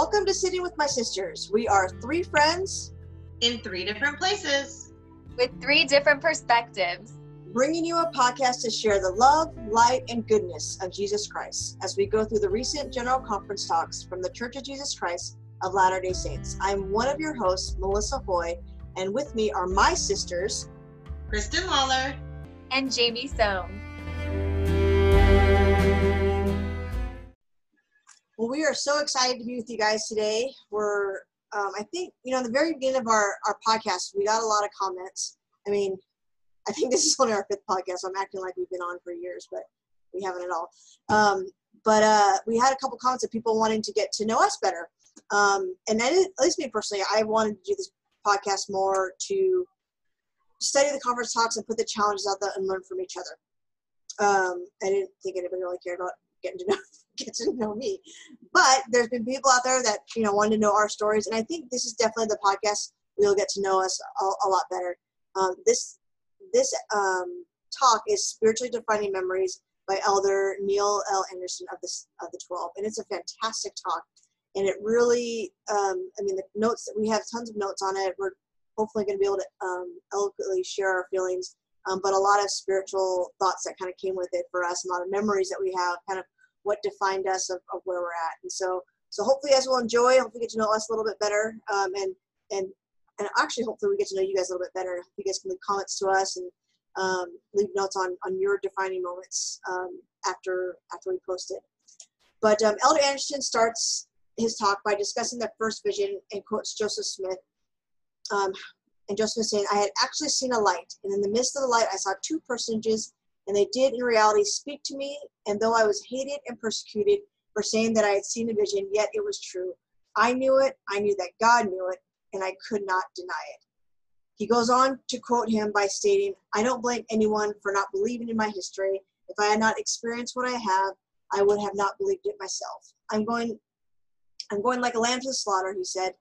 Welcome to Sitting with My Sisters. We are three friends in three different places with three different perspectives, bringing you a podcast to share the love, light, and goodness of Jesus Christ as we go through the recent General Conference talks from the Church of Jesus Christ of Latter day Saints. I'm one of your hosts, Melissa Hoy, and with me are my sisters, Kristen Lawler and Jamie Soam. Well, we are so excited to be with you guys today. We're, um, I think, you know, in the very beginning of our, our podcast, we got a lot of comments. I mean, I think this is only our fifth podcast. I'm acting like we've been on for years, but we haven't at all. Um, but uh, we had a couple comments of people wanting to get to know us better. Um, and at least me personally, I wanted to do this podcast more to study the conference talks and put the challenges out there and learn from each other. Um, I didn't think anybody really cared about getting to know get to know me. But there's been people out there that you know want to know our stories, and I think this is definitely the podcast we'll get to know us a, a lot better. Um, this this um, talk is spiritually defining memories by Elder Neil L. Andersen of the of the Twelve, and it's a fantastic talk. And it really, um, I mean, the notes that we have tons of notes on it. We're hopefully going to be able to um, eloquently share our feelings um, but a lot of spiritual thoughts that kind of came with it for us, a lot of memories that we have, kind of what defined us of, of where we're at. And so, so hopefully, you guys will enjoy. Hopefully, get to know us a little bit better, um, and and and actually, hopefully, we get to know you guys a little bit better. You guys can leave comments to us and um, leave notes on on your defining moments um, after after we post it. But um, Elder Andersen starts his talk by discussing the first vision and quotes Joseph Smith. Um, and Joseph is saying, I had actually seen a light, and in the midst of the light, I saw two personages and they did in reality speak to me. And though I was hated and persecuted for saying that I had seen a vision, yet it was true. I knew it, I knew that God knew it, and I could not deny it. He goes on to quote him by stating, I don't blame anyone for not believing in my history. If I had not experienced what I have, I would have not believed it myself. I'm going I'm going like a lamb to the slaughter, he said,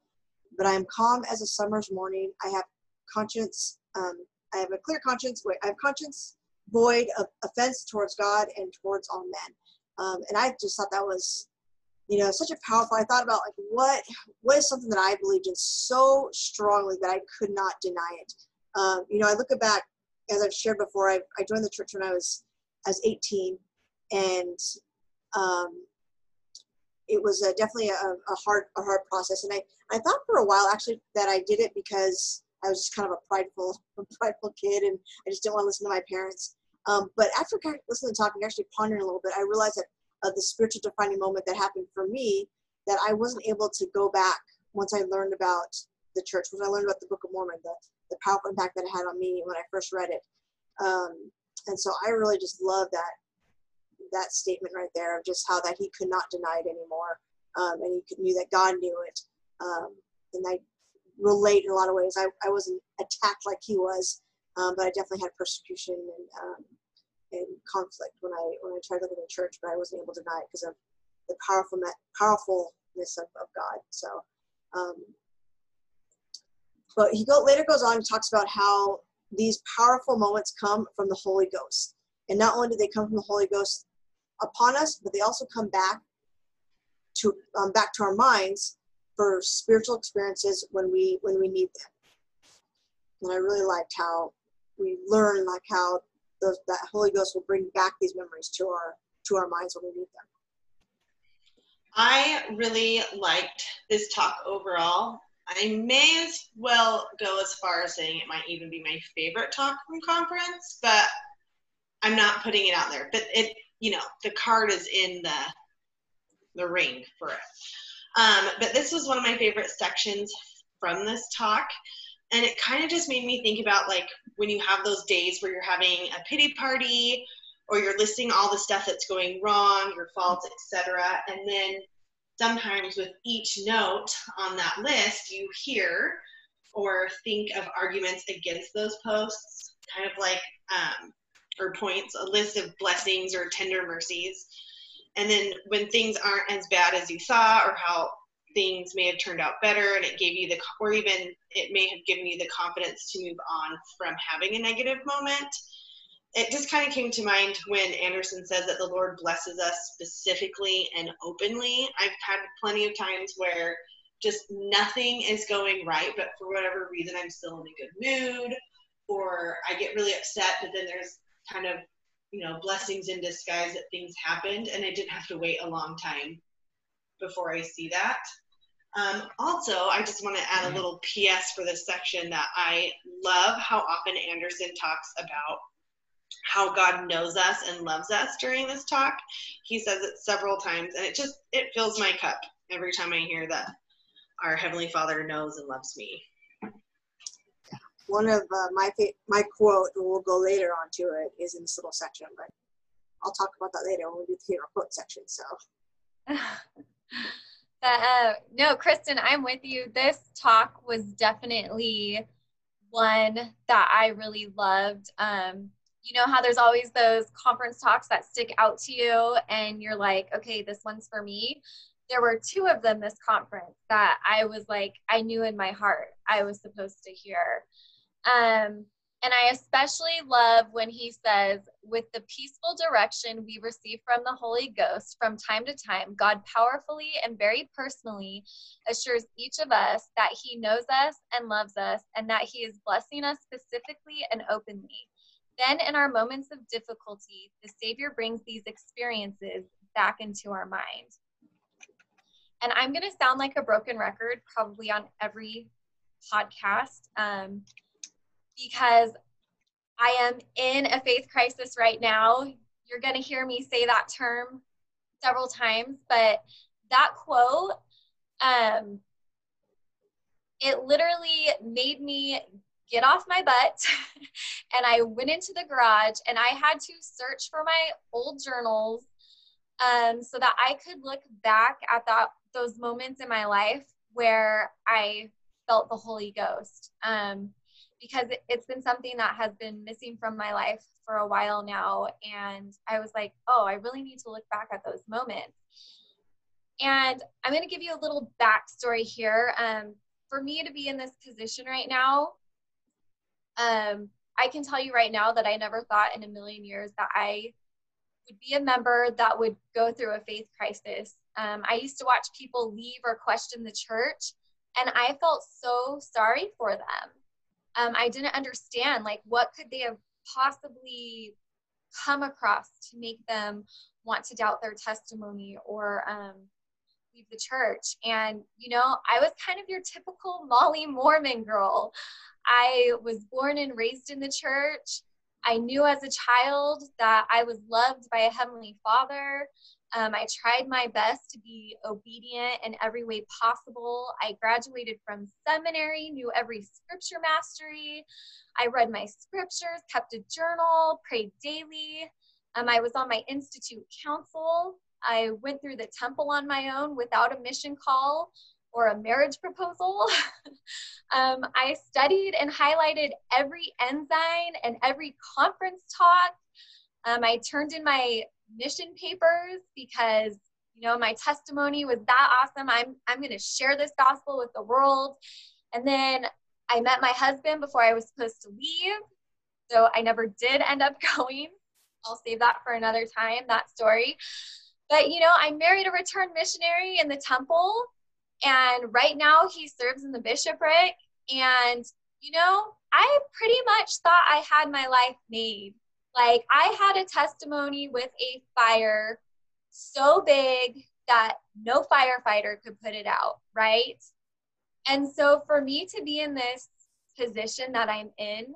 but I am calm as a summer's morning. I have conscience, um, I have a clear conscience. Wait, I have conscience void of offense towards God and towards all men. Um, and I just thought that was, you know, such a powerful. I thought about like what what is something that I believed in so strongly that I could not deny it. Um, you know, I look back as I've shared before. I, I joined the church when I was I was 18, and um, it was a, definitely a, a hard a hard process. And I I thought for a while actually that I did it because I was just kind of a prideful, a prideful kid, and I just didn't want to listen to my parents. Um, but after kind of listening to the talking, actually pondering a little bit, I realized that uh, the spiritual defining moment that happened for me, that I wasn't able to go back once I learned about the church, once I learned about the Book of Mormon, the, the powerful impact that it had on me when I first read it. Um, and so I really just love that that statement right there of just how that he could not deny it anymore, um, and he knew that God knew it. Um, and I relate in a lot of ways. I, I wasn't attacked like he was, um, but I definitely had persecution and and conflict when I when I tried living in church, but I wasn't able to deny it because of the powerful powerfulness of, of God. So, um, but he go, later goes on and talks about how these powerful moments come from the Holy Ghost, and not only do they come from the Holy Ghost upon us, but they also come back to um, back to our minds for spiritual experiences when we when we need them. And I really liked how we learn like how those, that Holy Ghost will bring back these memories to our to our minds when we need them. I really liked this talk overall. I may as well go as far as saying it might even be my favorite talk from conference, but I'm not putting it out there. But it, you know, the card is in the the ring for it. Um, but this was one of my favorite sections from this talk. And it kind of just made me think about like when you have those days where you're having a pity party or you're listing all the stuff that's going wrong, your faults, etc. And then sometimes with each note on that list, you hear or think of arguments against those posts, kind of like, um, or points, a list of blessings or tender mercies and then when things aren't as bad as you saw or how things may have turned out better and it gave you the or even it may have given you the confidence to move on from having a negative moment it just kind of came to mind when Andersen says that the Lord blesses us specifically and openly. I've had plenty of times where just nothing is going right, but for whatever reason, I'm still in a good mood, or I get really upset, but then there's kind of, you know, blessings in disguise that things happened, and I didn't have to wait a long time before I see that. Um, also, I just want to add a little PS for this section that I love how often Andersen talks about how God knows us and loves us during this talk. He says it several times, and it just it fills my cup every time I hear that our heavenly Father knows and loves me. One of uh, my fa- my quote, and we'll go later on to it, is in this little section, but I'll talk about that later when we do the hero quote section. So. but, uh, no, Kristen, I'm with you. This talk was definitely one that I really loved. Um, you know how there's always those conference talks that stick out to you and you're like okay this one's for me there were two of them this conference that i was like i knew in my heart i was supposed to hear um, and i especially love when he says with the peaceful direction we receive from the holy ghost from time to time god powerfully and very personally assures each of us that he knows us and loves us and that he is blessing us specifically and openly then, in our moments of difficulty, the Savior brings these experiences back into our mind. And I'm going to sound like a broken record probably on every podcast um, because I am in a faith crisis right now. You're going to hear me say that term several times, but that quote, um, it literally made me get off my butt and I went into the garage and I had to search for my old journals um, so that I could look back at that those moments in my life where I felt the Holy Ghost. Um, because it, it's been something that has been missing from my life for a while now. And I was like, oh, I really need to look back at those moments. And I'm going to give you a little backstory here. Um, for me to be in this position right now, um, I can tell you right now that I never thought in a million years that I would be a member that would go through a faith crisis. Um, I used to watch people leave or question the church, and I felt so sorry for them. Um, I didn't understand, like, what could they have possibly come across to make them want to doubt their testimony or um, leave the church. And, you know, I was kind of your typical Molly Mormon girl. I was born and raised in the church. I knew as a child that I was loved by a Heavenly Father. Um, I tried my best to be obedient in every way possible. I graduated from seminary, knew every scripture mastery. I read my scriptures, kept a journal, prayed daily. Um, I was on my institute council. I went through the temple on my own without a mission call or a marriage proposal. um, I studied and highlighted every ensign and every conference talk. Um, I turned in my mission papers because you know my testimony was that awesome. I'm I'm going to share this gospel with the world. And then I met my husband before I was supposed to leave, so I never did end up going. I'll save that for another time. That story. But you know, I married a returned missionary in the temple and right now he serves in the bishopric. And, you know, I pretty much thought I had my life made. Like, I had a testimony with a fire so big that no firefighter could put it out, right? And so, for me to be in this position that I'm in,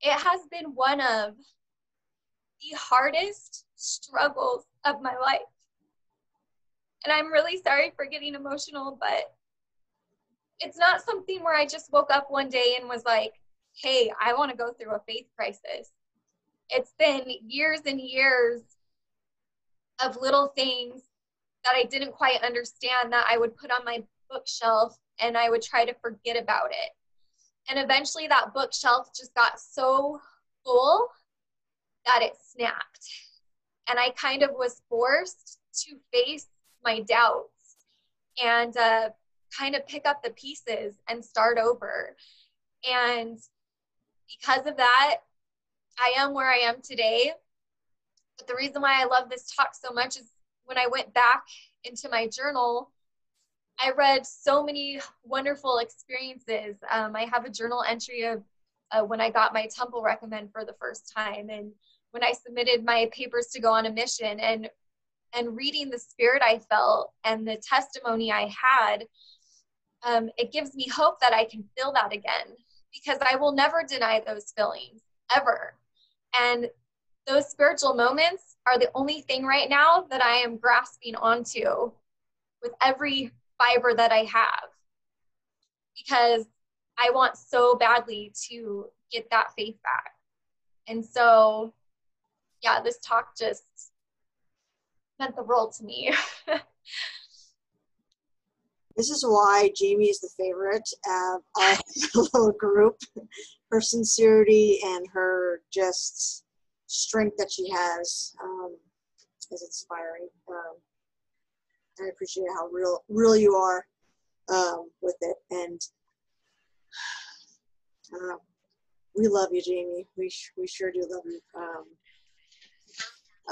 it has been one of the hardest struggles of my life. And I'm really sorry for getting emotional, but it's not something where I just woke up one day and was like, hey, I want to go through a faith crisis. It's been years and years of little things that I didn't quite understand that I would put on my bookshelf and I would try to forget about it. And eventually that bookshelf just got so full that it snapped. And I kind of was forced to face my doubts and uh, kind of pick up the pieces and start over. And because of that, I am where I am today. But the reason why I love this talk so much is when I went back into my journal, I read so many wonderful experiences. Um, I have a journal entry of uh, when I got my temple recommend for the first time, and when I submitted my papers to go on a mission, and and reading the spirit I felt and the testimony I had, um, it gives me hope that I can feel that again because I will never deny those feelings ever. And those spiritual moments are the only thing right now that I am grasping onto with every fiber that I have because I want so badly to get that faith back. And so, yeah, this talk just meant the world to me. this is why Jamie is the favorite of our little group. Her sincerity and her just strength that she has um, is inspiring. Um, I appreciate how real real you are um, with it, and uh, we love you, Jamie. We we sure do love you. Um,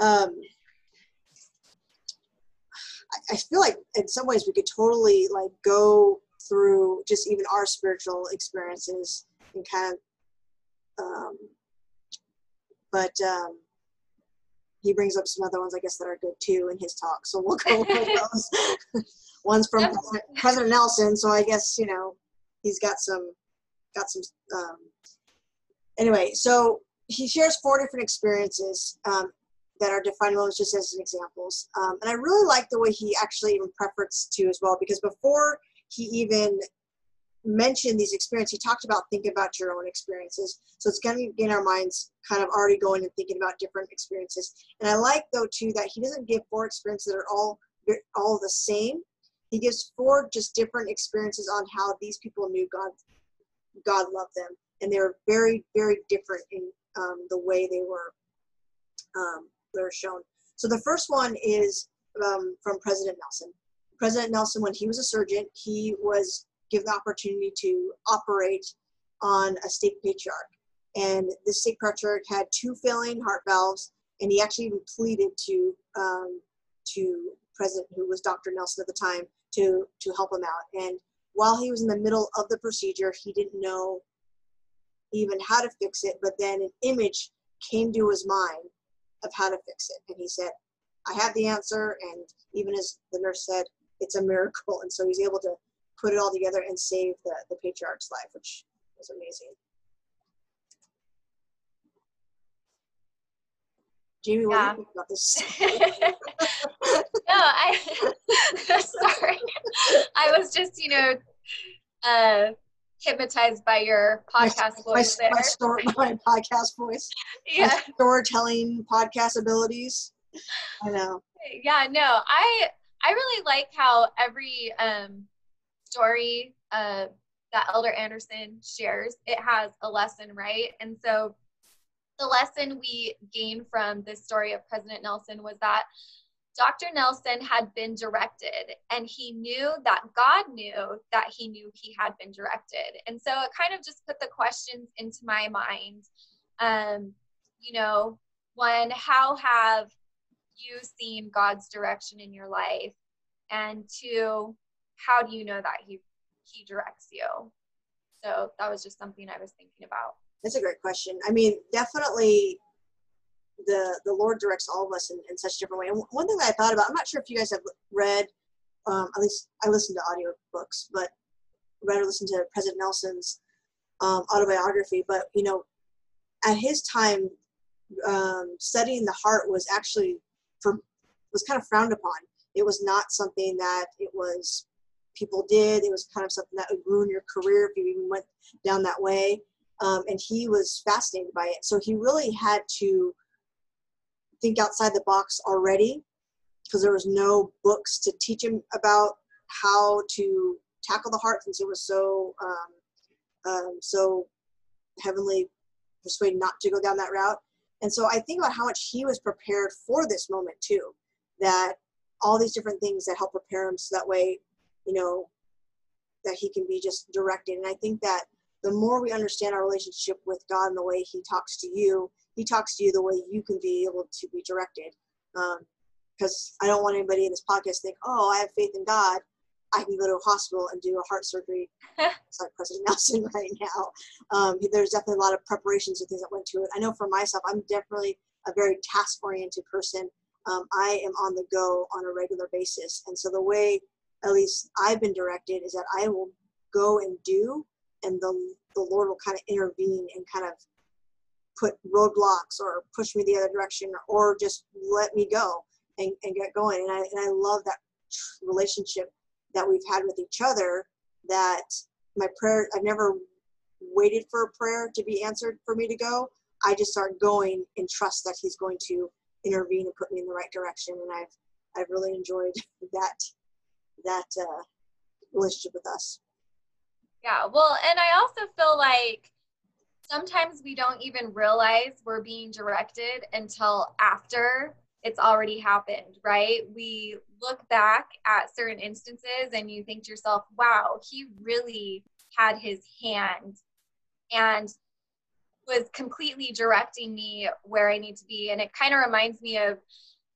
um, I, feel like in some ways we could totally like go through just even our spiritual experiences and kind of um, but um, he brings up some other ones, I guess, that are good too in his talk. So we'll go over those. One's from President Nelson, so I guess you know he's got some got some. Um, anyway, so he shares four different experiences um, that are defining moments, just as examples. Um, and I really like the way he actually even preference to as well, because before he even mentioned these experiences, he talked about thinking about your own experiences. So it's going to get our minds kind of already going and thinking about different experiences. And I like though too that he doesn't give four experiences that are all all the same. He gives four just different experiences on how these people knew God. God loved them, and they were very, very different in um, the way they were um, were shown. So the first one is um, from President Nelson. President Nelson, when he was a surgeon, he was given the opportunity to operate on a state patriarch. And the state patriarch had two failing heart valves, and he actually even pleaded to um, to President, who was Dr. Nelson at the time, to to help him out. And while he was in the middle of the procedure, he didn't know even how to fix it. But then an image came to his mind of how to fix it, and he said, "I have the answer." And even as the nurse said, "It's a miracle," and so he's able to put it all together and save the, the patriarch's life, which was amazing. Jamie, what yeah. do you think about this? no, I sorry. I was just, you know, uh, hypnotized by your podcast my, voice my, there. My, story, my podcast voice. Yeah. My storytelling podcast abilities. I know. Yeah, no, I I really like how every um story uh, that Elder Andersen shares, it has a lesson, right? And so the lesson we gained from this story of President Nelson was that Dr. Nelson had been directed, and he knew that God knew that he knew he had been directed. And so it kind of just put the questions into my mind. Um, you know, one, how have you seen God's direction in your life? And two, how do you know that he he directs you so that was just something i was thinking about that's a great question i mean definitely the the lord directs all of us in, in such a different way and one thing that i thought about i'm not sure if you guys have read um, at least i listen to audio books but read or listened to president nelson's um, autobiography but you know at his time um, studying the heart was actually for was kind of frowned upon it was not something that it was people did. It was kind of something that would ruin your career if you even went down that way. Um, and he was fascinated by it. So he really had to think outside the box already because there was no books to teach him about how to tackle the heart since it was so um, um, so heavenly persuaded not to go down that route. And so I think about how much he was prepared for this moment too. That all these different things that help prepare him so that way you know, that he can be just directed. And I think that the more we understand our relationship with God and the way he talks to you, he talks to you the way you can be able to be directed. Because um, I don't want anybody in this podcast to think, oh, I have faith in God. I can go to a hospital and do a heart surgery. it's like President Nelson right now. Um, there's definitely a lot of preparations and things that went to it. I know for myself, I'm definitely a very task oriented person. Um, I am on the go on a regular basis. And so the way, at least I've been directed, is that I will go and do, and the, the Lord will kind of intervene and kind of put roadblocks or push me the other direction or just let me go and, and get going. And I, and I love that relationship that we've had with each other that my prayer, I've never waited for a prayer to be answered for me to go. I just start going and trust that he's going to intervene and put me in the right direction. And I've, I've really enjoyed that, that uh, relationship with us. Yeah. Well, and I also feel like sometimes we don't even realize we're being directed until after it's already happened, right? We look back at certain instances and you think to yourself, wow, he really had his hand and was completely directing me where I need to be. And it kind of reminds me of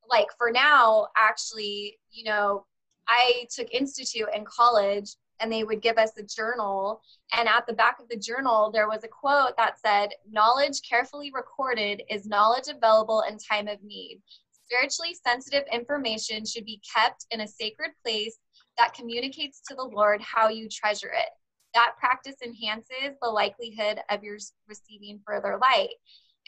like for now, actually, you know, I took Institute in college and they would give us a journal. And at the back of the journal, there was a quote that said, Knowledge carefully recorded is knowledge available in time of need. Spiritually sensitive information should be kept in a sacred place that communicates to the Lord how you treasure it. That practice enhances the likelihood of your receiving further light.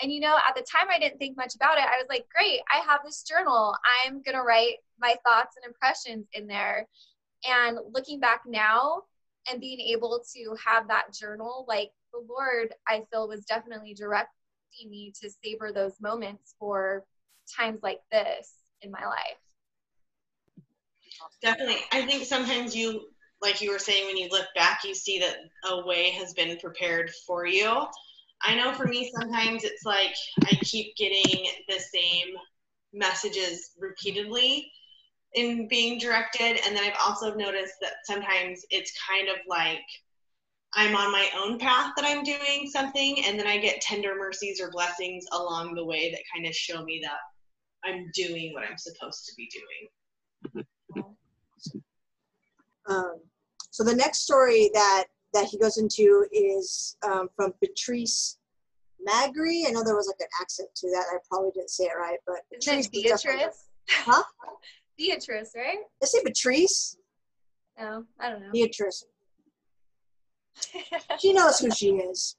And you know, at the time I didn't think much about it. I was like, great, I have this journal. I'm going to write my thoughts and impressions in there. And looking back now and being able to have that journal, like the Lord, I feel was definitely directing me to savor those moments for times like this in my life. Definitely. I think sometimes you, like you were saying, when you look back, you see that a way has been prepared for you. I know for me, sometimes it's like I keep getting the same messages repeatedly in being directed. And then I've also noticed that sometimes it's kind of like I'm on my own path that I'm doing something, and then I get tender mercies or blessings along the way that kind of show me that I'm doing what I'm supposed to be doing. Um, so the next story that that he goes into is um, from Patrice Magré. I know there was like an accent to that. I probably didn't say it right, but Patrice Beatrice. Huh? Beatrice, right? I say Patrice. No, I don't know. Beatrice. she knows who she is.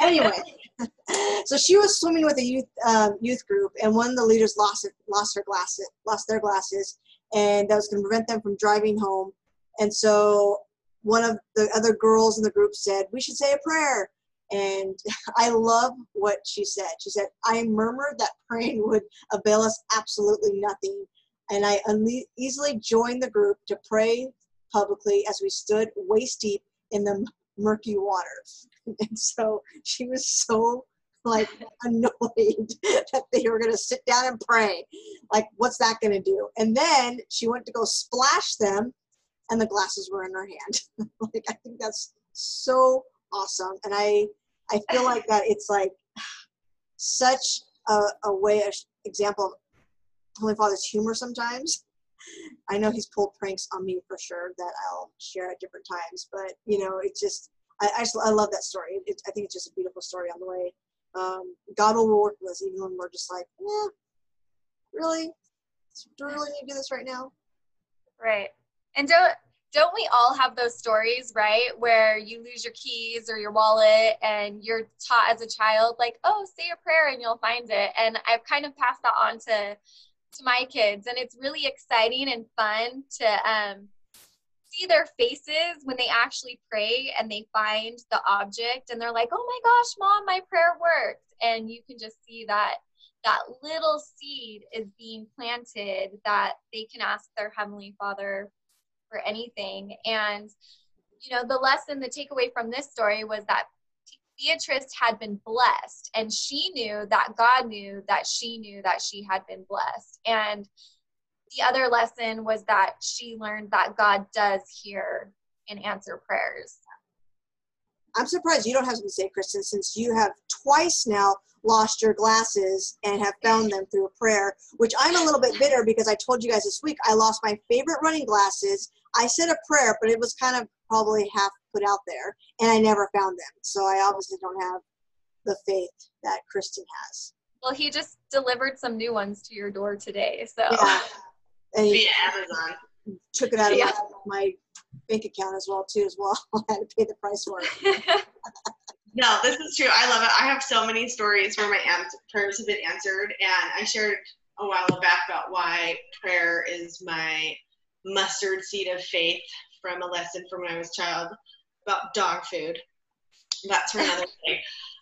Anyway, so she was swimming with a youth um, youth group, and one of the leaders lost it, lost her glasses, lost their glasses, and that was going to prevent them from driving home. And so one of the other girls in the group said, "We should say a prayer." And I love what she said. She said, "I murmured that praying would avail us absolutely nothing, and I unle- easily joined the group to pray publicly as we stood waist deep in the murky water. And so she was so like annoyed that they were going to sit down and pray. Like, what's that going to do? And then she went to go splash them, and the glasses were in her hand. like, I think that's so awesome. And I, I feel like that it's like such a, a way, a example Holy Father's humor sometimes. I know he's pulled pranks on me for sure that I'll share at different times, but you know, it's just I I, just, I love that story. It, I think it's just a beautiful story on the way. Um, God will work with us even when we're just like, yeah, really, do we really need to do this right now? Right, and don't don't we all have those stories, right, where you lose your keys or your wallet and you're taught as a child, like, oh, say a prayer and you'll find it. And I've kind of passed that on to to my kids and it's really exciting and fun to um, see their faces when they actually pray and they find the object and they're like oh my gosh mom my prayer worked. And you can just see that that little seed is being planted that they can ask their heavenly father for anything. And you know the lesson the takeaway from this story was that Beatrice had been blessed, and she knew that God knew that she knew that she had been blessed. And the other lesson was that she learned that God does hear and answer prayers. I'm surprised you don't have something to say, Kristen, since you have twice now lost your glasses and have found them through a prayer, which I'm a little bit bitter because I told you guys this week I lost my favorite running glasses. I said a prayer, but it was kind of probably half put out there, and I never found them. So I obviously don't have the faith that Kristen has. Well, he just delivered some new ones to your door today. So Yeah. And he Via Amazon. took it out of Yeah. my, my bank account as well, too, as well. I had to pay the price for it. No, this is true. I love it. I have so many stories where my ans- prayers have been answered, and I shared a while back about why prayer is my mustard seed of faith from a lesson from when I was a child about dog food. That's for another day.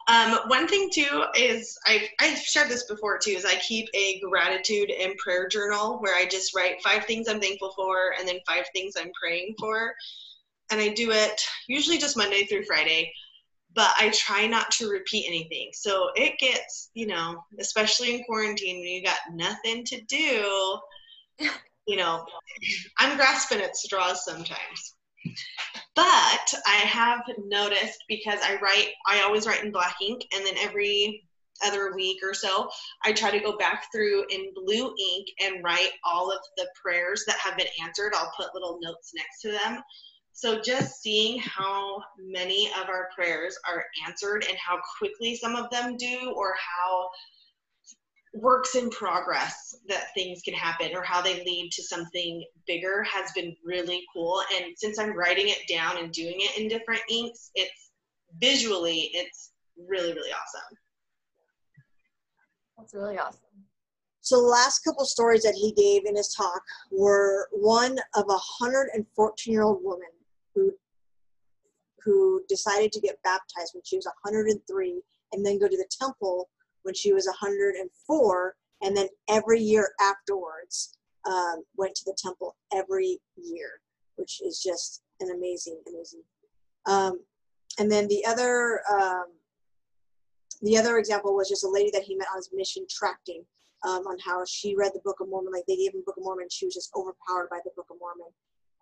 Um, one thing too is I've, I've shared this before too is I keep a gratitude and prayer journal where I just write five things I'm thankful for and then five things I'm praying for. And I do it usually just Monday through Friday but I try not to repeat anything. So it gets, you know, especially in quarantine when you got nothing to do, you know, I'm grasping at straws sometimes. But I have noticed because I write, I always write in black ink, and then every other week or so, I try to go back through in blue ink and write all of the prayers that have been answered. I'll put little notes next to them so just seeing how many of our prayers are answered and how quickly some of them do, or how works in progress that things can happen, or how they lead to something bigger, has been really cool. And since I'm writing it down and doing it in different inks, it's visually, it's really, really awesome. That's really awesome. So the last couple stories that he gave in his talk were one of a 114 year old woman who who decided to get baptized when she was 103 and then go to the temple when she was 104 and then every year afterwards um, went to the temple every year which is just an amazing amazing um, and then the other um, the other example was just a lady that he met on his mission tracting um, on how she read the Book of Mormon. Like they gave him Book of Mormon, she was just overpowered by the Book of Mormon.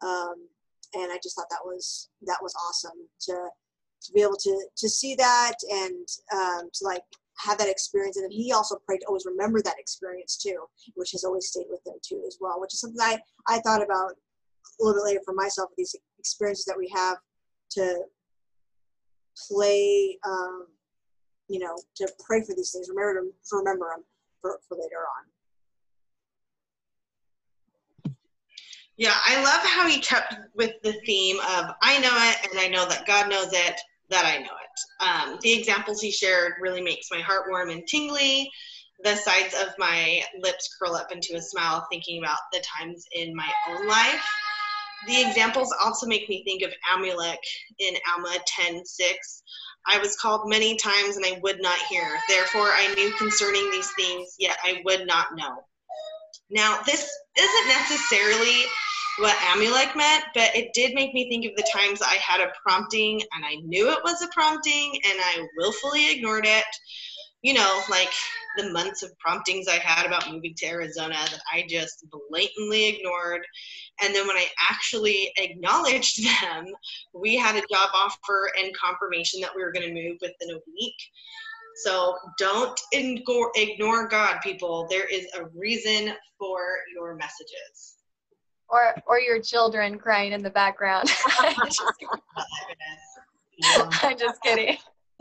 Um, and I just thought that was that was awesome to to be able to to see that and um, to like have that experience. And then he also prayed to always remember that experience too, which has always stayed with him too as well. Which is something I I thought about a little bit later for myself. These experiences that we have to play. Um, you know, to pray for these things, remember to, to remember them for, for later on. Yeah, I love how he kept with the theme of I know it and I know that God knows it, that I know it. Um, the examples he shared really makes my heart warm and tingly. The sides of my lips curl up into a smile thinking about the times in my own life. The examples also make me think of Amulek in Alma 10:6. I was called many times and I would not hear. Therefore, I knew concerning these things, yet I would not know. Now, this isn't necessarily what Amulek meant, but it did make me think of the times I had a prompting and I knew it was a prompting and I willfully ignored it. You know, like the months of promptings I had about moving to Arizona that I just blatantly ignored. And then when I actually acknowledged them, we had a job offer and confirmation that we were going to move within a week. So don't ignore God, people. There is a reason for your messages. Or or your children crying in the background. Just- I'm just kidding.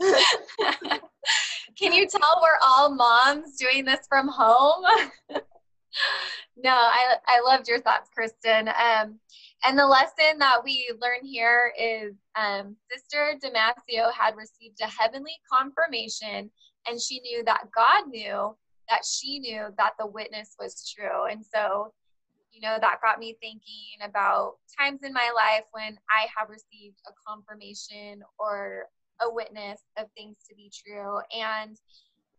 Can you tell we're all moms doing this from home? no, I, I loved your thoughts, Kristen. Um, and the lesson that we learn here is um, Sister Damasio had received a heavenly confirmation, and she knew that God knew that she knew that the witness was true. And so, you know, that got me thinking about times in my life when I have received a confirmation or a witness of things to be true. And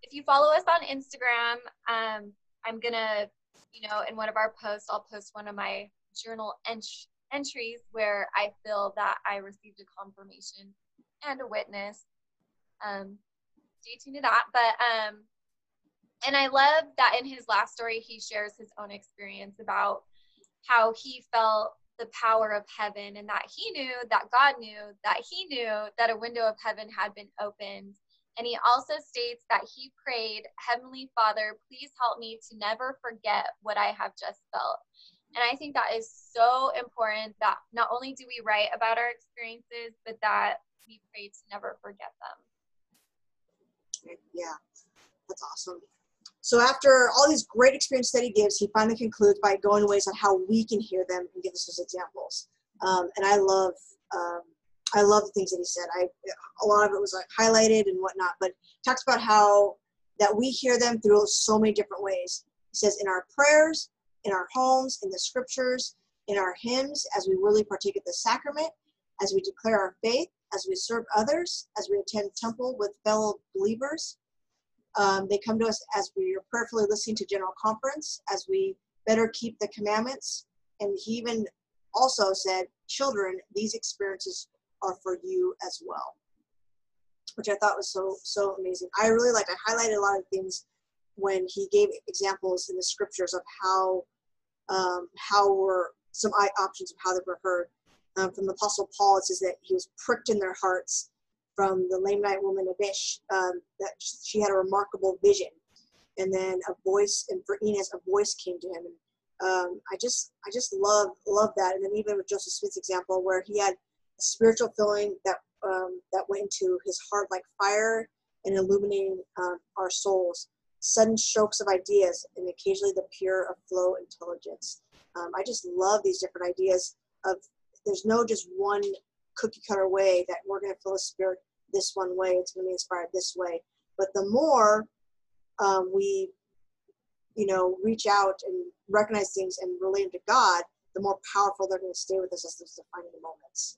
if you follow us on Instagram, um, I'm gonna, you know, in one of our posts, I'll post one of my journal ent- entries where I feel that I received a confirmation and a witness. Um, stay tuned to that. But um, and I love that in his last story, he shares his own experience about how he felt the power of heaven and that he knew that God knew that he knew that a window of heaven had been opened. And he also states that he prayed, Heavenly Father, please help me to never forget what I have just felt. And I think that is so important that not only do we write about our experiences, but that we pray to never forget them. Yeah, that's awesome. So after all these great experiences that he gives, he finally concludes by going ways on how we can hear them and give us those examples. Um, and I love, um, I love the things that he said. I a lot of it was like highlighted and whatnot, but talks about how that we hear them through so many different ways. He says in our prayers, in our homes, in the scriptures, in our hymns, as we really partake of the sacrament, as we declare our faith, as we serve others, as we attend temple with fellow believers. Um, they come to us as we are prayerfully listening to General Conference, as we better keep the commandments. And he even also said, Children, these experiences are for you as well, which I thought was so, so amazing. I really liked, I highlighted a lot of things when he gave examples in the scriptures of how um, how were some options of how they were heard. Um, from the Apostle Paul, it says that he was pricked in their hearts. From the Lamanite woman Abish, um, that she had a remarkable vision, and then a voice, and for Enos, a voice came to him. And um, I just, I just love, love that. And then even with Joseph Smith's example, where he had a spiritual feeling that um, that went into his heart like fire and illuminating um, our souls sudden strokes of ideas, and occasionally the pure of flow intelligence. Um, I just love these different ideas of there's no just one cookie cutter way that we're going to fill a spirit this one way, it's going to be inspired this way. But the more um, we, you know, reach out and recognize things and relate them to God, the more powerful they're going to stay with us as those defining moments.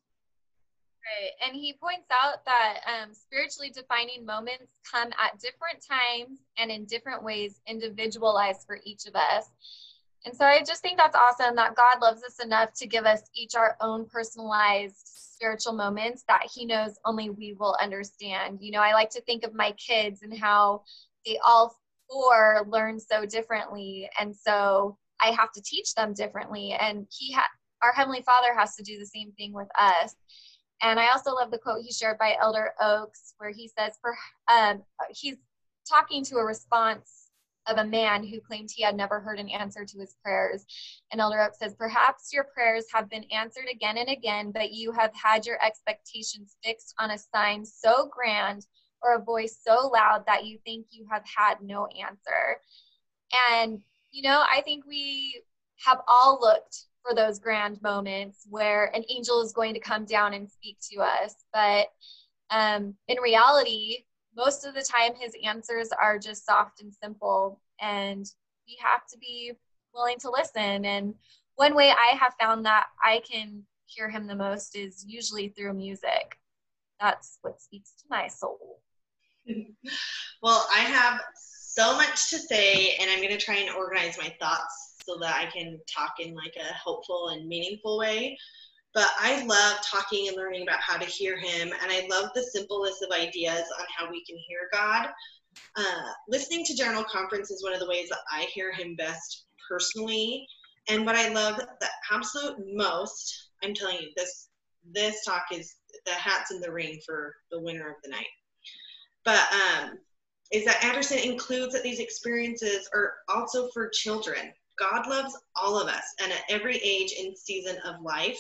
Right. And he points out that um, spiritually defining moments come at different times and in different ways, individualized for each of us. And so I just think that's awesome that God loves us enough to give us each our own personalized spiritual moments that He knows only we will understand. You know, I like to think of my kids and how they all four learn so differently. And so I have to teach them differently. And He ha- our Heavenly Father has to do the same thing with us. And I also love the quote he shared by Elder Oaks, where he says, for, um, he's talking to a response of a man who claimed he had never heard an answer to his prayers. And Elder Oaks says, Perhaps your prayers have been answered again and again, but you have had your expectations fixed on a sign so grand or a voice so loud that you think you have had no answer. And, you know, I think we have all looked for those grand moments where an angel is going to come down and speak to us. But um, in reality, most of the time, his answers are just soft and simple, and we have to be willing to listen. And one way I have found that I can hear him the most is usually through music. That's what speaks to my soul. well, I have so much to say, and I'm going to try and organize my thoughts so that I can talk in like a helpful and meaningful way. But I love talking and learning about how to hear Him, and I love the simplest of ideas on how we can hear God. Uh, listening to General Conference is one of the ways that I hear Him best personally. And what I love the absolute most, I'm telling you, this this talk is the hats in the ring for the winner of the night. But um, is that Andersen includes that these experiences are also for children. God loves all of us and at every age and season of life.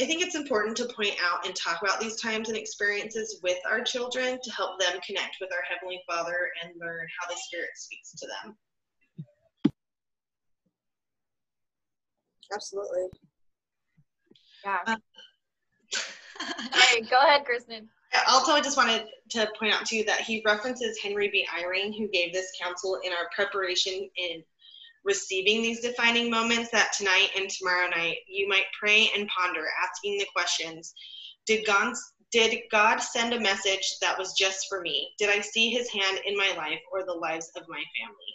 I think it's important to point out and talk about these times and experiences with our children to help them connect with our Heavenly Father and learn how the Spirit speaks to them. Absolutely. Yeah. Uh, go ahead, Kristen. Also, I just wanted to point out to you that he references Henry B. Eyring, who gave this counsel in our preparation in receiving these defining moments that tonight and tomorrow night you might pray and ponder, asking the questions Did God, did God send a message that was just for me? Did I see his hand in my life or the lives of my family?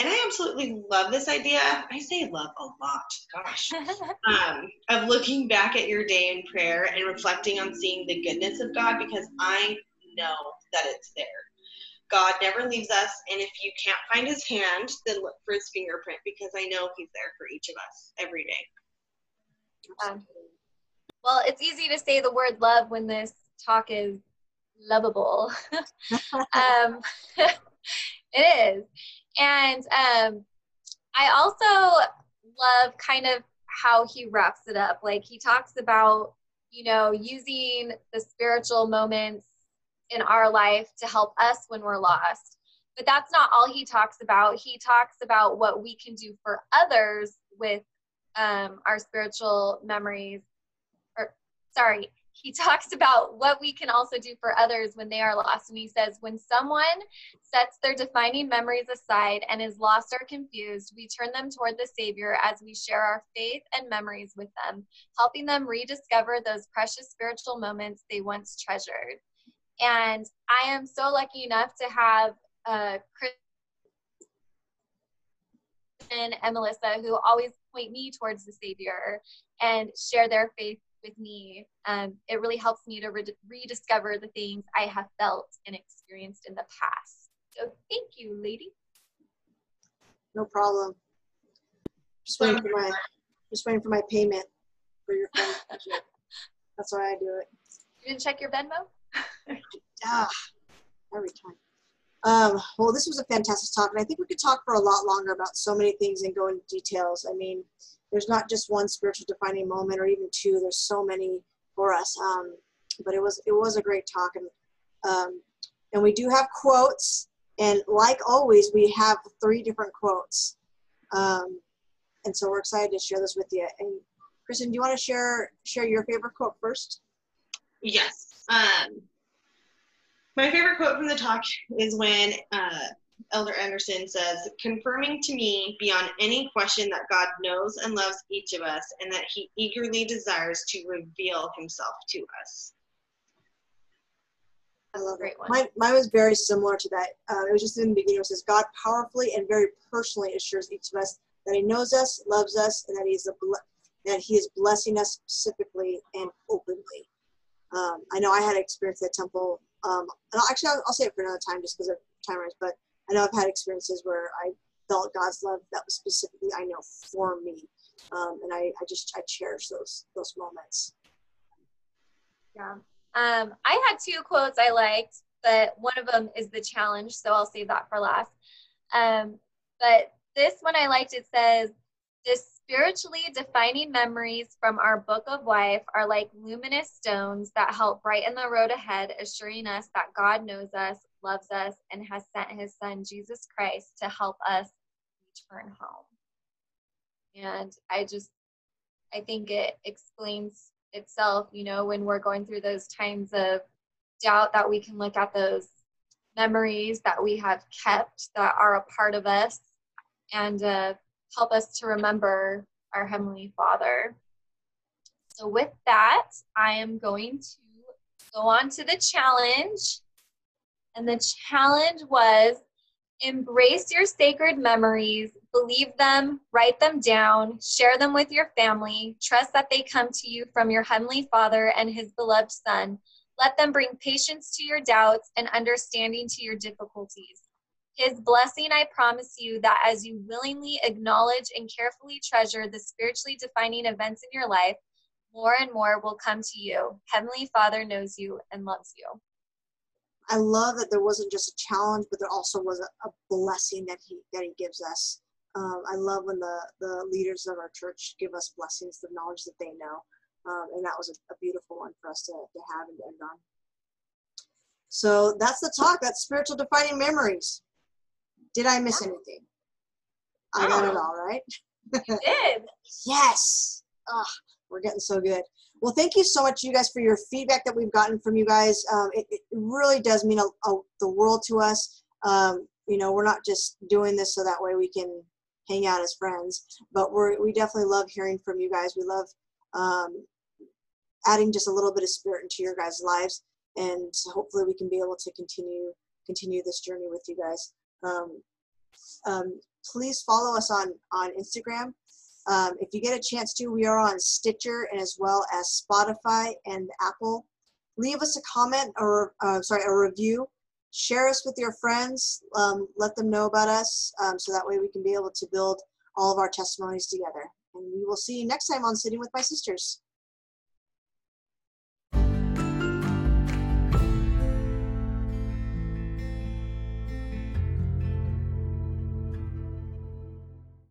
And I absolutely love this idea. I say love a lot, gosh, um, of looking back at your day in prayer and reflecting on seeing the goodness of God because I know that it's there. God never leaves us, and if you can't find his hand, then look for his fingerprint because I know he's there for each of us every day. Um, well, it's easy to say the word love when this talk is lovable. um, it is. And um, I also love kind of how he wraps it up. Like he talks about, you know, using the spiritual moments in our life to help us when we're lost. But that's not all he talks about. He talks about what we can do for others with um, our spiritual memories. Or, sorry, he talks about what we can also do for others when they are lost. And he says, when someone sets their defining memories aside and is lost or confused, we turn them toward the Savior as we share our faith and memories with them, helping them rediscover those precious spiritual moments they once treasured. And I am so lucky enough to have uh, Chris and Melissa who always point me towards the Savior and share their faith with me. Um, it really helps me to re- rediscover the things I have felt and experienced in the past. So thank you, lady. No problem. Just waiting for my just waiting for my payment for your phone. That's why I do it. You didn't check your Venmo? Ah, every time. Um, well, this was a fantastic talk, and I think we could talk for a lot longer about so many things and go into details. I mean, there's not just one spiritual defining moment or even two. There's so many for us. Um, but it was it was a great talk, and um, and we do have quotes, and like always, we have three different quotes, um, and so we're excited to share this with you. And Kristen, do you want to share share your favorite quote first? Yes. Um, my favorite quote from the talk is when uh, Elder Andersen says, confirming to me beyond any question that God knows and loves each of us and that he eagerly desires to reveal himself to us. I love it. Mine, mine was very similar to that. Uh, it was just in the beginning. It says, God powerfully and very personally assures each of us that he knows us, loves us, and that, he's a that he is blessing us specifically and openly. Um, I know I had experience at Temple. Um, and I'll, actually, I'll, I'll, say it for another time just because of timers, but I know I've had experiences where I felt God's love that was specifically, I know, for me. Um, and I, I just, I cherish those, those moments. Yeah. Um, I had two quotes I liked, but one of them is the challenge, so I'll save that for last. Um, but this one I liked, it says, this spiritually defining memories from our book of life are like luminous stones that help brighten the road ahead, assuring us that God knows us, loves us, and has sent his son, Jesus Christ, to help us return home. And I just, I think it explains itself, you know, when we're going through those times of doubt, that we can look at those memories that we have kept that are a part of us and uh, help us to remember our Heavenly Father. So, with that, I am going to go on to the challenge. And the challenge was embrace your sacred memories, believe them, write them down, share them with your family, trust that they come to you from your Heavenly Father and His beloved Son. Let them bring patience to your doubts and understanding to your difficulties. His blessing, I promise you, that as you willingly acknowledge and carefully treasure the spiritually defining events in your life, more and more will come to you. Heavenly Father knows you and loves you. I love that there wasn't just a challenge, but there also was a, a blessing that he that he gives us. Um, I love when the the leaders of our church give us blessings, the knowledge that they know, um, and that was a, a, beautiful one for us to, to have and to end on. So that's the talk. That's spiritual defining memories. Did I miss anything? I got it all right. You did. yes. Oh, we're getting so good. Well, thank you so much, you guys, for your feedback that we've gotten from you guys. Um, it, it, really does mean a, a, the world to us. Um, you know, we're not just doing this so that way we can hang out as friends, but we're, we definitely love hearing from you guys. We love um, adding just a little bit of spirit into your guys' lives, and hopefully we can be able to continue continue this journey with you guys. Um, um, please follow us on on Instagram. Um, if you get a chance to, we are on Stitcher and as well as Spotify and Apple. Leave us a comment or uh, sorry a review. Share us with your friends. Um, let them know about us um, so that way we can be able to build all of our testimonies together. And we will see you next time on Sitting with My Sisters.